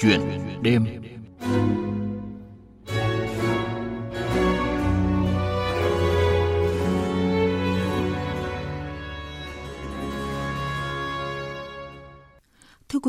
Chuyện đêm.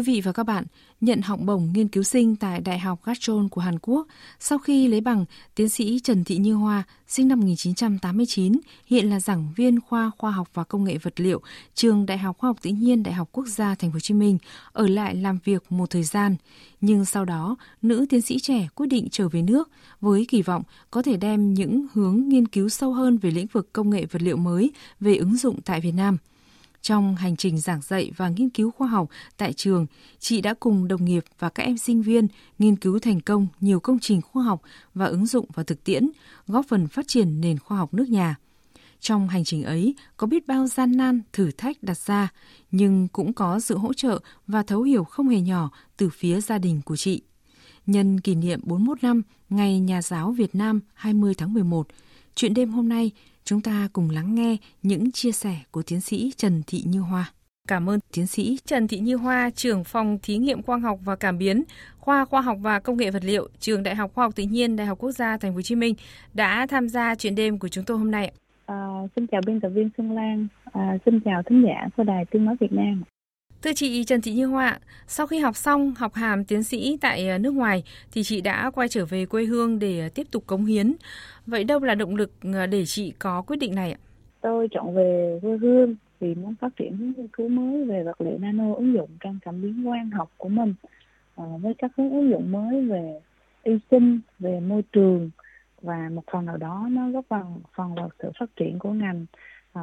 Quý vị và các bạn, nhận học bổng nghiên cứu sinh tại Đại học Gachon của Hàn Quốc, sau khi lấy bằng, tiến sĩ Trần Thị Như Hoa, sinh năm 1989, hiện là giảng viên khoa khoa học và công nghệ vật liệu, trường Đại học Khoa học Tự nhiên Đại học Quốc gia Thành phố Hồ Chí Minh, ở lại làm việc một thời gian. Nhưng sau đó, nữ tiến sĩ trẻ quyết định trở về nước với kỳ vọng có thể đem những hướng nghiên cứu sâu hơn về lĩnh vực công nghệ vật liệu mới về ứng dụng tại Việt Nam – trong hành trình giảng dạy và nghiên cứu khoa học tại trường, chị đã cùng đồng nghiệp và các em sinh viên nghiên cứu thành công nhiều công trình khoa học và ứng dụng vào thực tiễn, góp phần phát triển nền khoa học nước nhà. Trong hành trình ấy có biết bao gian nan, thử thách đặt ra, nhưng cũng có sự hỗ trợ và thấu hiểu không hề nhỏ từ phía gia đình của chị. Nhân kỷ niệm 41 năm Ngày Nhà giáo Việt Nam 20 tháng 11, chuyện đêm hôm nay Chúng ta cùng lắng nghe những chia sẻ của tiến sĩ Trần Thị Như Hoa. Cảm ơn tiến sĩ Trần Thị Như Hoa, trưởng phòng thí nghiệm quang học và cảm biến, khoa khoa học và công nghệ vật liệu, trường Đại học Khoa học Tự nhiên, Đại học Quốc gia Thành phố Hồ Chí Minh đã tham gia chuyện đêm của chúng tôi hôm nay. À, xin chào biên tập viên Xuân Lan, à, xin chào thính giả của Đài Tiếng nói Việt Nam. Thưa chị Trần Thị Như Hoa, sau khi học xong học hàm tiến sĩ tại ờ, nước ngoài thì chị đã quay trở về quê hương để ờ, tiếp tục cống hiến. Vậy đâu là động lực ờ, để chị có quyết định này ạ? Tôi chọn về quê hương vì muốn phát triển nghiên cứu mới về vật liệu nano ứng dụng trong cảm biến quang học của mình với các hướng ứng dụng mới về y sinh, về môi trường và một phần nào đó nó góp phần phần vào sự phát triển của ngành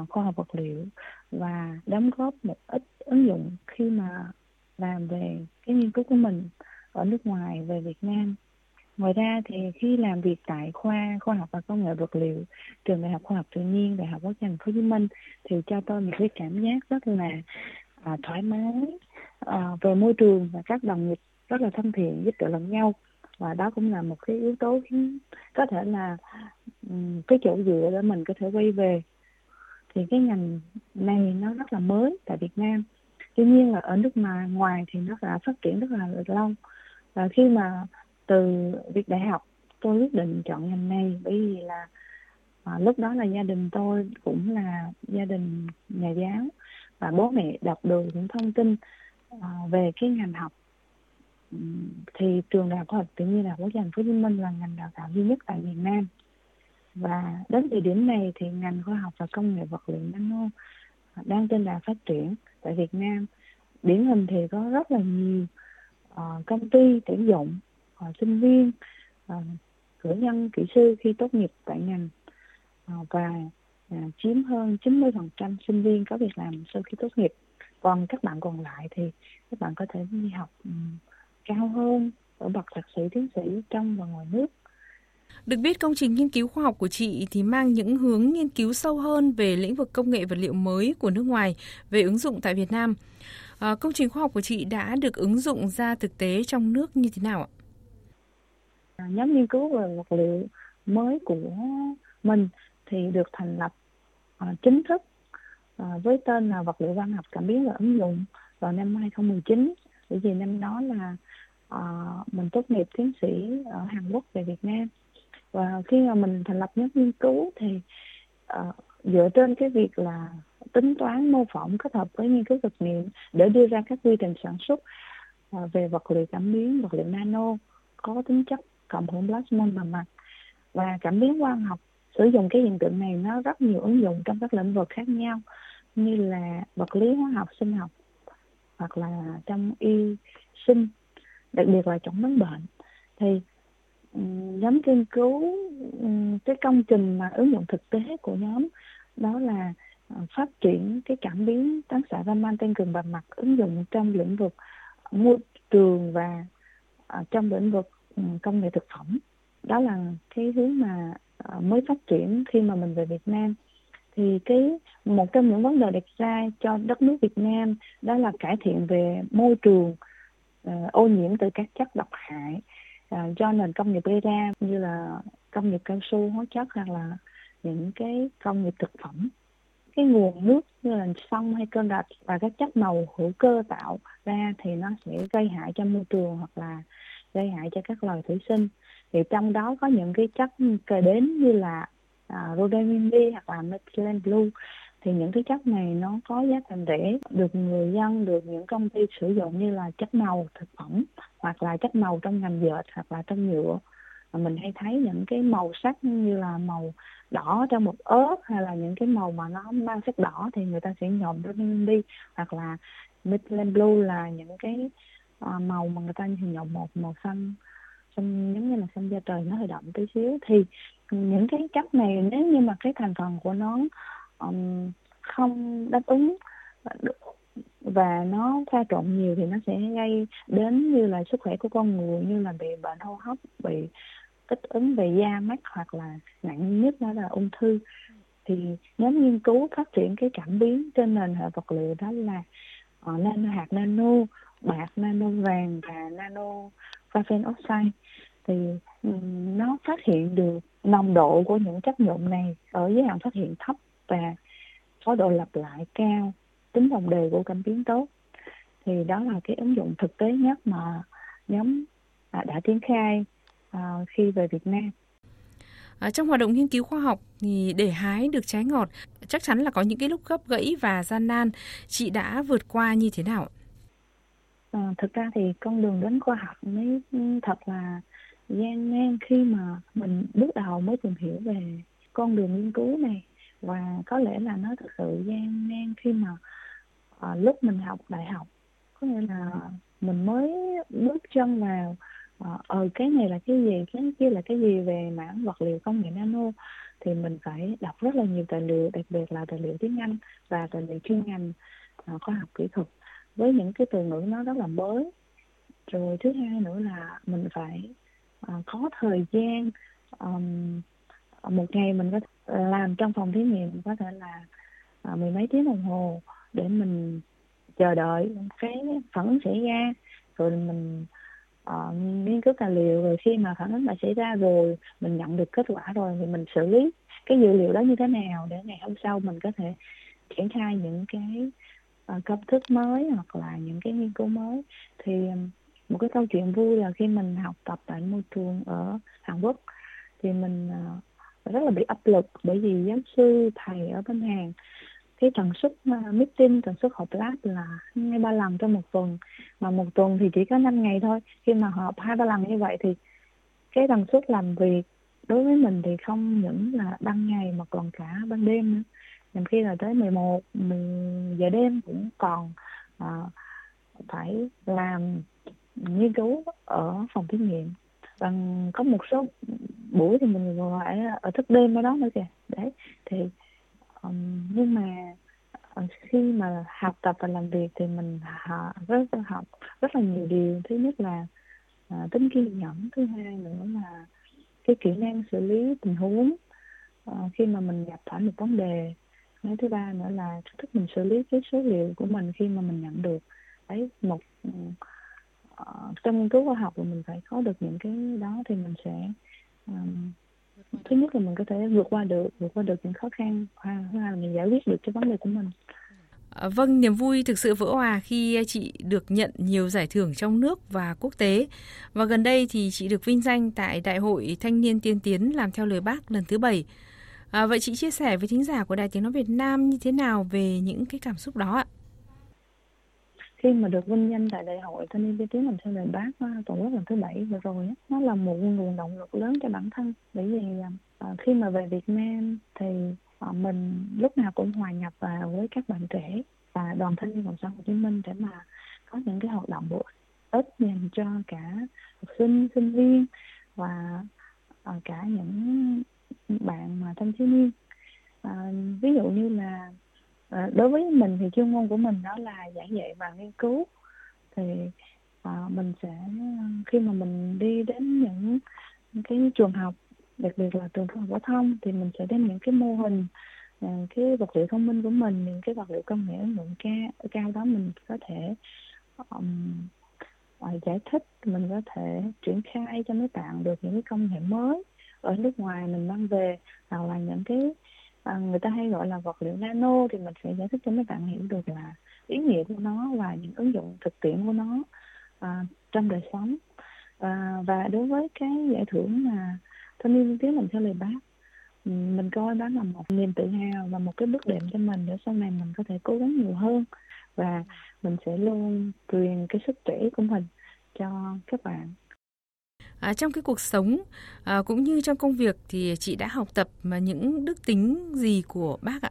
khoa học vật liệu và đóng góp một ít ứng dụng khi mà làm về cái nghiên cứu của mình ở nước ngoài về Việt Nam. Ngoài ra thì khi làm việc tại khoa khoa học và công nghệ vật liệu trường đại học khoa học tự nhiên đại học quốc gia thành phố Hồ Chí Minh thì cho tôi một cái cảm giác rất là à, thoải mái à, về môi trường và các đồng nghiệp rất là thân thiện giúp đỡ lẫn nhau và đó cũng là một cái yếu tố khiến có thể là um, cái chỗ dựa để mình có thể quay về thì cái ngành này nó rất là mới tại Việt Nam. Tuy nhiên là ở nước ngoài ngoài thì nó đã phát triển rất là lâu. Và khi mà từ việc đại học tôi quyết định chọn ngành này bởi vì là à, lúc đó là gia đình tôi cũng là gia đình nhà giáo và bố mẹ đọc được những thông tin à, về cái ngành học. Thì trường đại học khoa học tự nhiên là quốc gia thành phố Hồ Chí Minh là ngành đào tạo duy nhất tại Việt Nam và đến thời điểm này thì ngành khoa học và công nghệ vật liệu nano đang trên đà phát triển. Tại Việt Nam điển hình thì có rất là nhiều uh, công ty tuyển dụng uh, sinh viên uh, cử nhân kỹ sư khi tốt nghiệp tại ngành. Uh, và uh, chiếm hơn 90% sinh viên có việc làm sau khi tốt nghiệp. Còn các bạn còn lại thì các bạn có thể đi học um, cao hơn ở bậc thạc sĩ tiến sĩ trong và ngoài nước được biết công trình nghiên cứu khoa học của chị thì mang những hướng nghiên cứu sâu hơn về lĩnh vực công nghệ vật liệu mới của nước ngoài về ứng dụng tại Việt Nam. À, công trình khoa học của chị đã được ứng dụng ra thực tế trong nước như thế nào ạ? À, nhóm nghiên cứu về vật liệu mới của mình thì được thành lập à, chính thức à, với tên là vật liệu văn học cảm biến và ứng dụng vào năm 2019 bởi vì năm đó là mình tốt nghiệp tiến sĩ ở Hàn Quốc về Việt Nam và khi mà mình thành lập nhóm nghiên cứu thì uh, dựa trên cái việc là tính toán mô phỏng kết hợp với nghiên cứu thực nghiệm để đưa ra các quy trình sản xuất uh, về vật liệu cảm biến vật liệu nano có tính chất cộng hưởng plasmon bề mặt. Và cảm biến quang học sử dụng cái hiện tượng này nó rất nhiều ứng dụng trong các lĩnh vực khác nhau như là vật lý hóa học sinh học hoặc là trong y sinh đặc biệt là chẩn đoán bệnh. Thì Ừ, nhóm nghiên cứu ừ, cái công trình mà ứng dụng thực tế của nhóm, đó là ờ, phát triển cái cảm biến tán xạ raman tăng cường bề mặt ứng dụng trong lĩnh vực môi trường và ờ, trong lĩnh vực ừ, công nghệ thực phẩm. Đó là cái hướng mà ờ, mới phát triển khi mà mình về Việt Nam. Thì cái, một trong những vấn đề đặt ra cho đất nước Việt Nam đó là cải thiện về môi trường ô nhiễm từ các chất độc hại à, do nền công nghiệp gây ra như là công nghiệp cao su hóa chất hoặc là những cái công nghiệp thực phẩm. Cái nguồn nước như là sông hay kênh rạch và các chất màu hữu cơ tạo ra thì nó sẽ gây hại cho môi trường hoặc là gây hại cho các loài thủy sinh. Thì trong đó có những cái chất kể đến như là uh, rhodamine hoặc là methylene blue thì những cái chất này nó có giá thành rẻ. Được người dân, được những công ty sử dụng như là chất màu thực phẩm, hoặc là chất màu trong ngành dệt, hoặc là trong nhựa. Mà mình hay thấy những cái màu sắc như là màu đỏ trong một ớt, hay là những cái màu mà nó mang sắc đỏ thì người ta sẽ nhộn lên đi. Hoặc là midland blue là những cái ờ, màu mà người ta nhộn một màu xanh xanh giống như là xanh da trời, nó hơi đậm tí xíu. Thì những cái chất này, nếu như mà cái thành phần của nó um, không đáp ứng. Và nó pha trộn nhiều thì nó sẽ gây đến như là sức khỏe của con người như là bị bệnh hô hấp bị kích ứng về da mắt hoặc là nặng nhất đó là ung thư. Thì nhóm nghiên cứu phát triển cái cảm biến trên nền hệ vật liệu đó là uh, nano hạt nano bạc nano vàng và nano graphene oxide. Thì um, nó phát hiện được nồng độ của những chất nhuộm này ở giới hạn phát hiện thấp và có độ lặp lại cao tính đồng đều của cảm biến tốt thì đó là cái ứng dụng thực tế nhất mà nhóm à, đã triển khai à, khi về Việt Nam. À, trong hoạt động nghiên cứu khoa học thì để hái được trái ngọt chắc chắn là có những cái lúc gấp gãy và gian nan. Chị đã vượt qua như thế nào? À, thực ra thì con đường đến khoa học mới thật là gian nan khi mà mình bước đầu mới tìm hiểu về con đường nghiên cứu này và có lẽ là nó thực sự gian nan khi mà à, lúc mình học đại học. Có nghĩa là mình mới bước chân vào à, ờ cái này là cái gì cái kia là cái gì về mảng vật liệu công nghệ nano thì mình phải đọc rất là nhiều tài liệu đặc biệt là tài liệu tiếng Anh và tài liệu chuyên ngành uh, khoa học kỹ thuật. Với những cái từ ngữ nó rất là mới. Rồi thứ hai nữa là mình phải uh, có thời gian um, một ngày mình có làm trong phòng thí nghiệm có thể là à, mười mấy tiếng đồng hồ để mình chờ đợi cái phản ứng xảy ra. Rồi mình uh, nghiên cứu tài liệu rồi khi mà phản ứng đã xảy ra rồi mình nhận được kết quả rồi thì mình xử lý cái dữ liệu đó như thế nào để ngày hôm sau mình có thể triển khai những cái uh, công thức mới hoặc là những cái nghiên cứu mới. Thì à, một cái câu chuyện vui là khi mình học tập tại môi trường ở Hàn Quốc thì mình uh, rất là bị áp lực bởi vì giáo sư thầy ở bên Hàn cái tần suất à, meeting tần suất họp lab là hai ba lần trong một tuần. Mà một tuần thì chỉ có 5 ngày thôi. Khi mà họp hai ba lần như vậy thì cái tần suất làm việc đối với mình thì không những là ban ngày mà còn cả ban đêm nữa. Nhằm khi là tới 11 10 giờ đêm cũng còn à, phải làm nghiên cứu ở phòng thí nghiệm và có một số buổi thì mình phải ở thức đêm ở đó nữa kìa. Đấy thì um, nhưng mà ờ, khi mà học tập và làm việc thì mình rất học rất là nhiều điều. Thứ nhất là uh, tính kiên nhẫn thứ hai nữa là cái kỹ năng xử lý tình huống uh, khi mà mình gặp phải một vấn đề. Cái thứ ba nữa là thức mình xử lý cái số liệu của mình khi mà mình nhận được. Đấy một uh, Ờ, trong nghiên cứu khoa học thì mình phải có được những cái đó thì mình sẽ um, thứ nhất là mình có thể vượt qua được vượt qua được những khó khăn hoặc là mình giải quyết được cái vấn đề của mình ờ, Vâng, niềm vui thực sự vỡ hòa khi chị được nhận nhiều giải thưởng trong nước và quốc tế. Và gần đây thì chị được vinh danh tại Đại hội Thanh niên tiên tiến làm theo lời bác lần thứ bảy. À, vậy chị chia sẻ với thính giả của Đài Tiếng Nói Việt Nam như thế nào về những cái cảm xúc đó ạ? Khi mà được vinh danh tại đại hội thanh niên tiên tiến làm theo lời bác ờ, toàn quốc lần thứ bảy vừa rồi nó là một nguồn động lực lớn cho bản thân bởi vì à, khi mà về Việt Nam thì à, mình lúc nào cũng hòa nhập vào với các bạn trẻ và đoàn thanh niên cộng sản Hồ Chí Minh để mà có những cái hoạt động bổ ích dành cho cả học sinh sinh viên và à, cả những bạn mà thanh thiếu niên. À, ví dụ như là à, đối với mình thì chuyên môn của mình đó là giảng dạy và nghiên cứu. Thì à, mình sẽ khi mà mình đi đến những cái trường học đặc biệt là trường trung học phổ thông thì mình sẽ đem những cái mô hình à, cái vật liệu thông minh của mình những cái vật liệu công nghệ ứng dụng cao cao đó mình có thể um, giải thích mình có thể triển khai cho mấy bạn được những cái công nghệ mới ở nước ngoài mình mang về hoặc là những cái à, người ta hay gọi là vật liệu nano thì mình sẽ giải thích cho mấy bạn hiểu được là ý nghĩa của nó và những ứng dụng thực tiễn của nó à, trong đời sống. À, và đối với cái giải thưởng mà thanh niên tiếng mình theo lời bác mình coi đó là một niềm tự hào và một cái bước đệm cho mình để sau này mình có thể cố gắng nhiều hơn. Và mình sẽ luôn truyền cái sức trẻ của mình cho các bạn. À, trong cái cuộc sống à, cũng như trong công việc thì chị đã học tập mà những đức tính gì của bác ạ?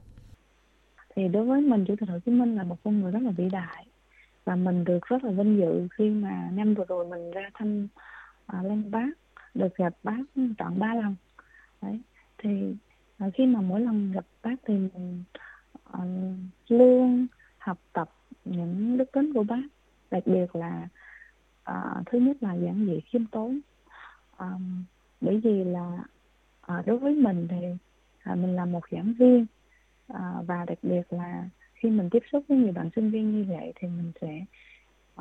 Thì đối với mình Chủ tịch Hồ Chí Minh là một con người rất là vĩ đại và mình được rất là vinh dự khi mà năm vừa rồi mình ra thăm à, lên Bác được gặp bác trọn ba lần đấy thì à, khi mà mỗi lần gặp bác thì mình à, luôn học tập những đức tính của bác đặc biệt là à, thứ nhất là giản dị khiêm tốn um, bởi vì là uh, đối với mình thì uh, mình là một giảng viên uh, và đặc biệt là khi mình tiếp xúc với nhiều bạn sinh viên như vậy thì mình sẽ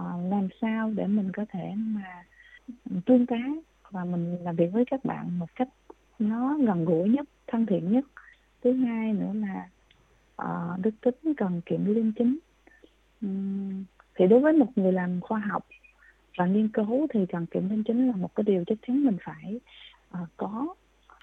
uh, làm sao để mình có thể mà tương tác và mình làm việc với các bạn một cách nó gần gũi nhất thân thiện nhất. Thứ hai nữa là uh, đức tính cần kiệm liêm chính. Um, thì đối với một người làm khoa học và nghiên cứu thì cần kiệm minh chính là một cái điều chắc chắn mình phải uh, có.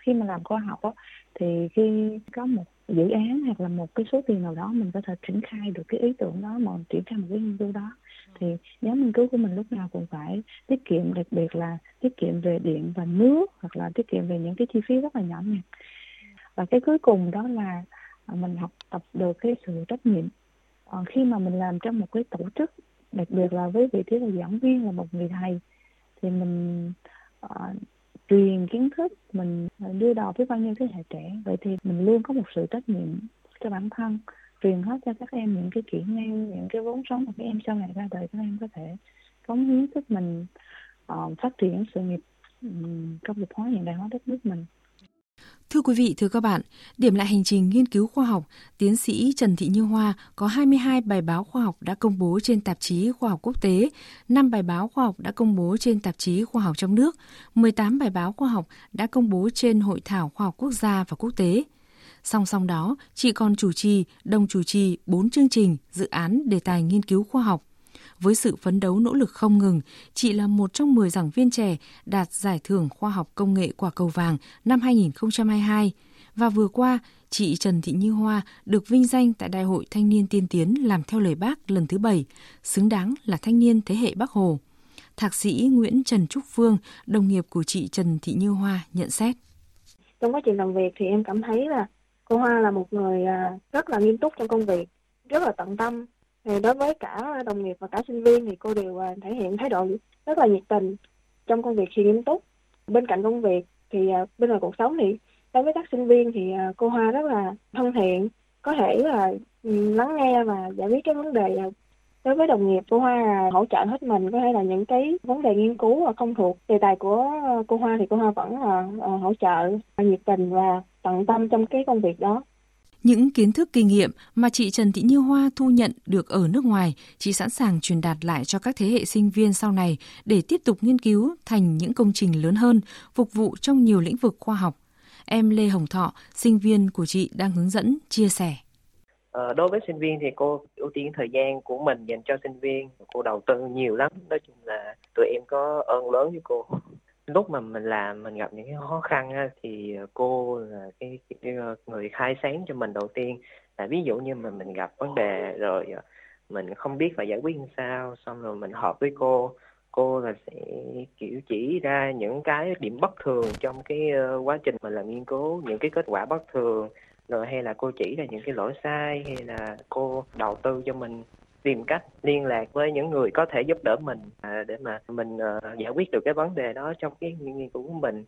Khi mà làm khoa học đó, thì khi có một dự án hoặc là một cái số tiền nào đó mình có thể triển khai được cái ý tưởng đó mà triển khai một cái nghiên cứu đó. Thì nhóm nghiên cứu của mình lúc nào cũng phải tiết kiệm đặc biệt là tiết kiệm về điện và nước hoặc là tiết kiệm về những cái chi phí rất là nhỏ nhặt. Và cái cuối cùng đó là ờ, mình học tập được cái sự trách nhiệm. À, khi mà mình làm trong một cái tổ chức đặc biệt là với vị trí là giảng viên là một người thầy thì mình uh, truyền kiến thức mình đưa đầu với bao nhiêu thế hệ trẻ. Vậy thì mình luôn có một sự trách nhiệm cho bản thân truyền hết cho các em những cái kỹ năng những cái vốn sống mà các em sau này ra đời các em có thể cống hiến sức mình uh, phát triển sự nghiệp um, công nghiệp hóa hiện đại hóa đất nước mình. Thưa quý vị, thưa các bạn, điểm lại hành trình nghiên cứu khoa học, tiến sĩ Trần Thị Như Hoa có 22 bài báo khoa học đã công bố trên tạp chí khoa học quốc tế, 5 bài báo khoa học đã công bố trên tạp chí khoa học trong nước, 18 bài báo khoa học đã công bố trên hội thảo khoa học quốc gia và quốc tế. Song song đó, chị còn chủ trì, đồng chủ trì 4 chương trình, dự án đề tài nghiên cứu khoa học. Với sự phấn đấu nỗ lực không ngừng, chị là một trong 10 giảng viên trẻ đạt giải thưởng khoa học công nghệ quả cầu vàng năm 2022. Và vừa qua, chị Trần Thị Như Hoa được vinh danh tại Đại hội Thanh niên tiên tiến làm theo lời bác lần thứ bảy, xứng đáng là thanh niên thế hệ Bắc Hồ. Thạc sĩ Nguyễn Trần Trúc Phương, đồng nghiệp của chị Trần Thị Như Hoa nhận xét. Trong quá trình làm việc thì em cảm thấy là cô Hoa là một người à, rất là nghiêm túc trong công việc, rất là tận tâm. Thì đối với cả đồng nghiệp và cả sinh viên thì cô đều à, thể hiện thái độ rất là nhiệt tình trong công việc khi nghiêm túc. Bên cạnh công việc thì à, bên ngoài cuộc sống thì đối với các sinh viên thì à, cô Hoa rất là thân thiện, có thể là ừ, lắng nghe và giải quyết cái vấn đề đối với đồng nghiệp cô Hoa là hỗ trợ hết mình có thể là những cái vấn đề nghiên cứu và không thuộc đề tài của cô Hoa thì cô Hoa vẫn là hỗ trợ nhiệt tình và tận tâm trong cái công việc đó. Những kiến thức kinh nghiệm mà chị Trần Thị Như Hoa thu nhận được ở nước ngoài, chị sẵn sàng truyền đạt lại cho các thế hệ sinh viên sau này để tiếp tục nghiên cứu thành những công trình lớn hơn, phục vụ trong nhiều lĩnh vực khoa học. Em Lê Hồng Thọ, sinh viên của chị đang hướng dẫn, chia sẻ. Ờ, đối với sinh viên thì cô ưu tiên thời gian của mình dành cho sinh viên, cô đầu tư nhiều lắm. Nói chung là tụi em có ơn lớn với cô lúc mà mình làm mình gặp những cái khó khăn á, thì cô là cái, cái ờ, người khai sáng cho mình đầu tiên. Là ví dụ như mà mình gặp vấn đề rồi ờ, mình không biết phải giải quyết như sao xong rồi mình họp với cô cô là sẽ kiểu chỉ ra những cái điểm bất thường trong cái ờ, quá trình mình làm nghiên cứu những cái kết quả bất thường. Rồi hay là cô chỉ ra những cái lỗi sai hay là cô đầu tư cho mình tìm cách liên lạc với những người có thể giúp đỡ mình à, để mà mình uh, giải quyết được cái vấn đề đó trong cái nghiên cứu của mình.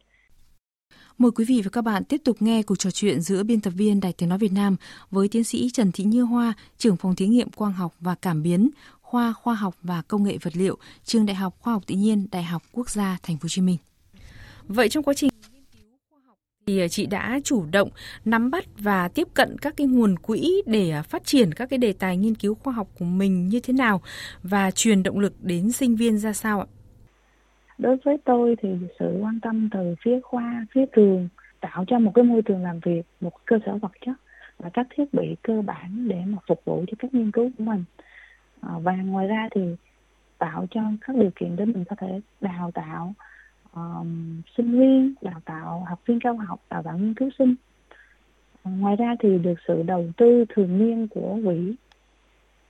Mời quý vị và các bạn tiếp tục nghe cuộc trò chuyện giữa biên tập viên Đài Tiếng Nói Việt Nam với tiến sĩ Trần Thị Như Hoa, trưởng phòng thí nghiệm quang học và cảm biến, khoa khoa học và công nghệ vật liệu, trường Đại học Khoa học Tự nhiên, Đại học Quốc gia Thành phố Hồ Chí Minh. Vậy trong quá trình thì à, chị đã chủ động nắm bắt và tiếp cận các cái nguồn quỹ để à, phát triển các cái đề tài nghiên cứu khoa học của mình như thế nào và truyền động lực đến sinh viên ra sao ạ? Đối với tôi thì sự quan tâm từ phía khoa, phía trường tạo cho một cái môi trường làm việc, một cơ sở vật chất và các thiết bị cơ bản để mà phục vụ cho các nghiên cứu của mình à, và ngoài ra thì tạo cho các điều kiện để mình có thể đào tạo um, sinh viên đào tạo học viên cao học đào tạo nghiên cứu sinh. Ờ, ngoài ra thì được sự đầu tư thường niên của quỹ.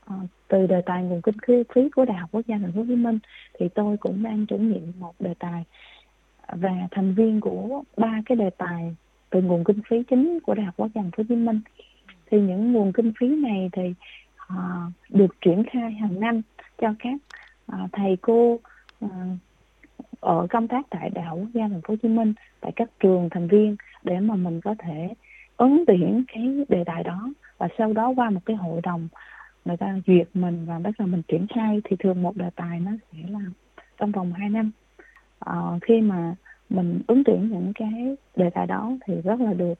À, từ đề tài nguồn kinh phí của đại học quốc gia thành phố hồ chí minh thì tôi cũng đang chủ nhiệm một đề tài và thành viên của ba cái đề tài từ nguồn kinh phí chính của đại học quốc gia thành phố hồ chí minh. Thì những nguồn kinh phí này thì uh, được triển khai hàng năm cho các uh, thầy cô uh, ở công tác tại đại học quốc gia thành phố hồ chí minh tại các trường thành viên để mà mình có thể ứng tuyển cái đề tài đó và sau đó qua một cái hội đồng người ta duyệt mình và bắt đầu mình triển khai thì thường một đề tài nó sẽ là trong vòng 2 năm. À, khi mà mình ứng tuyển những cái đề tài đó thì rất là được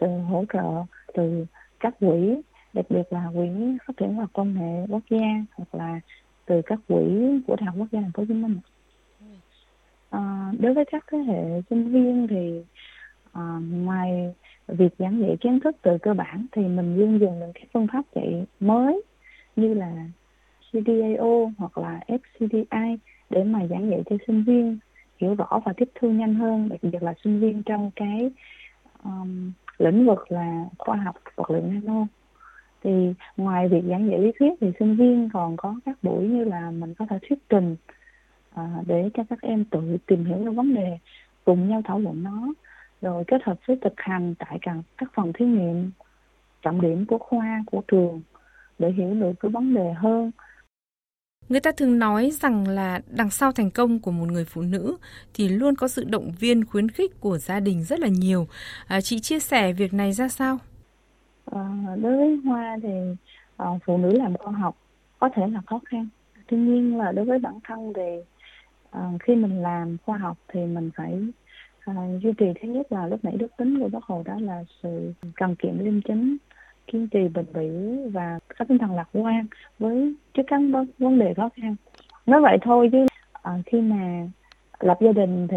sự hỗ trợ từ các quỹ đặc biệt là quỹ phát triển khoa công nghệ quốc gia hoặc là từ các quỹ của đại học quốc gia thành phố hồ chí minh à, đối với các thế hệ sinh viên thì à, ngoài việc giảng dạy kiến thức từ cơ bản thì mình luôn dùng những cái phương pháp dạy mới như là CDAO hoặc là FCDI để mà giảng dạy cho sinh viên hiểu rõ và tiếp thu nhanh hơn đặc biệt là sinh viên trong cái um, lĩnh vực là khoa học vật liệu nano. Thì ngoài việc giảng dạy lý thuyết thì sinh viên còn có các buổi như là mình có thể thuyết trình à, để cho các em tự tìm hiểu được vấn đề cùng nhau thảo luận nó rồi kết hợp với thực hành tại các, các phần thí nghiệm trọng điểm của khoa của trường để hiểu được cái vấn đề hơn Người ta thường nói rằng là đằng sau thành công của một người phụ nữ thì luôn có sự động viên khuyến khích của gia đình rất là nhiều. À, chị chia sẻ việc này ra sao? À, đối với Hoa thì à, phụ nữ làm khoa học có thể là khó khăn. Tuy nhiên là đối với bản thân thì à, khi mình làm khoa học thì mình phải à, duy trì. Thứ nhất là lúc nãy đức tính của bác hồ đó là sự cần kiệm liêm chính kiên trì bền bỉ và có tinh thần lạc quan với trước các vấn đề khó khăn. Nói vậy thôi chứ à, khi mà lập gia đình thì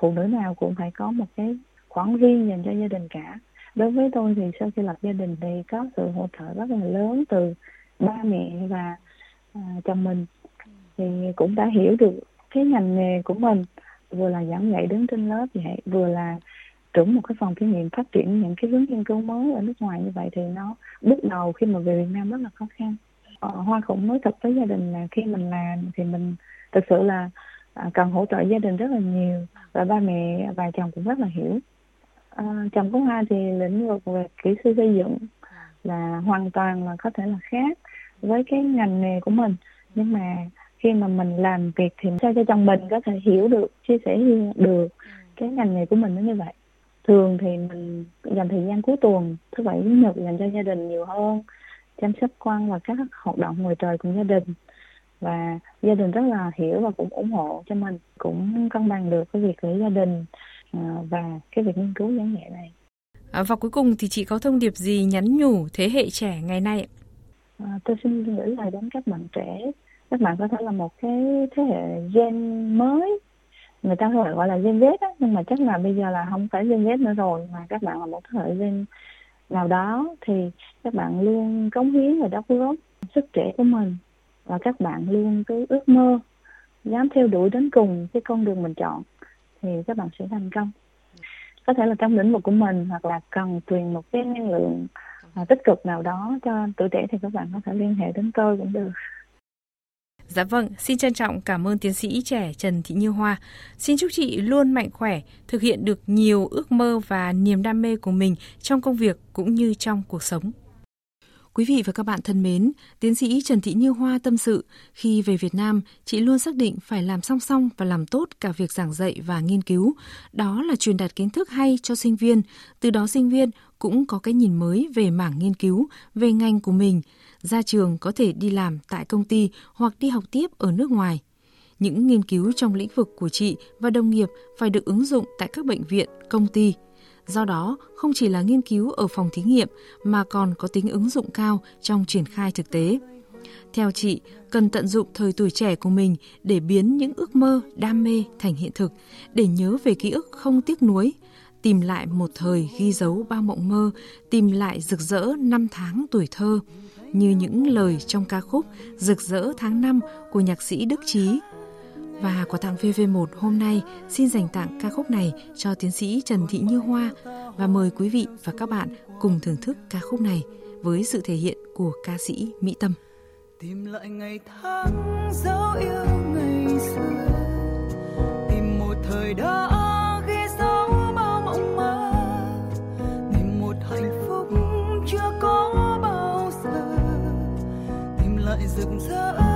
phụ nữ nào cũng phải có một cái khoản riêng dành cho gia đình cả. Đối với tôi thì sau khi lập gia đình thì có sự hỗ trợ rất là lớn từ ba mẹ và à, chồng mình. Thì cũng đã hiểu được cái ngành nghề của mình vừa là giảng dạy đứng trên lớp vậy vừa là trưởng một cái phòng thí nghiệm phát triển những cái hướng nghiên cứu mới ở nước ngoài như vậy thì nó bước đầu khi mà về Việt Nam rất là khó khăn. Ờ, Hoa cũng nói thật với gia đình là khi mình làm thì mình thực sự là à, cần hỗ trợ gia đình rất là nhiều và ba mẹ và chồng cũng rất là hiểu. À, chồng của Hoa thì lĩnh vực về kỹ sư xây dựng là hoàn toàn là có thể là khác với cái ngành nghề của mình. Nhưng mà khi mà mình làm việc thì sao cho chồng mình có thể hiểu được chia sẻ được cái ngành nghề của mình nó như vậy. Thường thì mình dành thời gian cuối tuần thứ bảy chủ nhật dành cho gia đình nhiều hơn chăm sóc con và các hoạt động ngoài trời cùng gia đình. Và gia đình rất là hiểu và cũng ủng hộ cho mình cũng cân bằng được cái việc của gia đình à, và cái việc nghiên cứu giảng dạy này. À, và cuối cùng thì chị có thông điệp gì nhắn nhủ thế hệ trẻ ngày nay à, tôi xin gửi lời đến các bạn trẻ các bạn có thể là một cái thế hệ gen mới. Người ta gọi gọi là gen Z á, nhưng mà chắc là bây giờ là không phải gen Z nữa rồi, mà các bạn là một thế hệ gen nào đó thì các bạn luôn cống hiến và đóng góp sức trẻ của mình. Và các bạn luôn cứ ước mơ, dám theo đuổi đến cùng cái con đường mình chọn thì các bạn sẽ thành công. Có thể là trong lĩnh vực của mình hoặc là cần truyền một cái năng lượng à, tích cực nào đó cho tuổi trẻ thì các bạn có thể liên hệ đến tôi cũng được. Dạ vâng, xin trân trọng cảm ơn tiến sĩ trẻ Trần Thị Như Hoa. Xin chúc chị luôn mạnh khỏe, thực hiện được nhiều ước mơ và niềm đam mê của mình trong công việc cũng như trong cuộc sống. Quý vị và các bạn thân mến, tiến sĩ Trần Thị Như Hoa tâm sự, khi về Việt Nam, chị luôn xác định phải làm song song và làm tốt cả việc giảng dạy và nghiên cứu. Đó là truyền đạt kiến thức hay cho sinh viên, từ đó sinh viên cũng có cái nhìn mới về mảng nghiên cứu, về ngành của mình, ra trường có thể đi làm tại công ty hoặc đi học tiếp ở nước ngoài. Những nghiên cứu trong lĩnh vực của chị và đồng nghiệp phải được ứng dụng tại các bệnh viện, công ty. Do đó, không chỉ là nghiên cứu ở phòng thí nghiệm mà còn có tính ứng dụng cao trong triển khai thực tế. Theo chị, cần tận dụng thời tuổi trẻ của mình để biến những ước mơ, đam mê thành hiện thực, để nhớ về ký ức không tiếc nuối, tìm lại một thời ghi dấu bao mộng mơ, tìm lại rực rỡ năm tháng tuổi thơ, như những lời trong ca khúc Rực rỡ tháng năm của nhạc sĩ Đức Trí. Và quà tặng VV1 hôm nay, xin dành tặng ca khúc này cho tiến sĩ Trần Thị Như Hoa và mời quý vị và các bạn cùng thưởng thức ca khúc này với sự thể hiện của ca sĩ Mỹ Tâm. Tìm lại ngày tháng dấu yêu ngày xưa, Tìm một thời đó rực rỡ.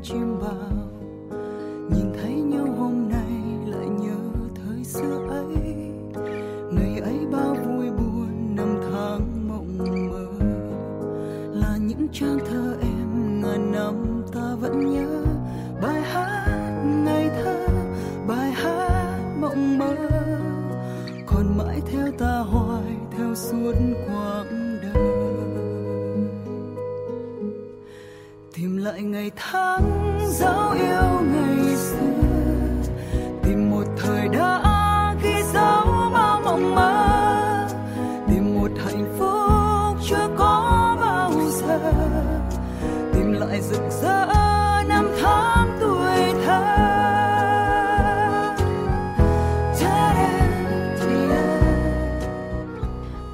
听吧。Tìm lại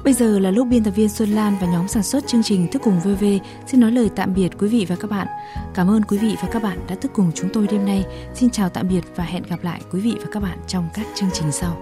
Bây giờ là lúc biên tập viên Xuân Lan và nhóm sản xuất chương trình Thức Cùng VV xin nói lời tạm biệt quý vị và các bạn. Cảm ơn quý vị và các bạn đã thức cùng chúng tôi đêm nay. Xin chào tạm biệt và hẹn gặp lại quý vị và các bạn trong các chương trình sau.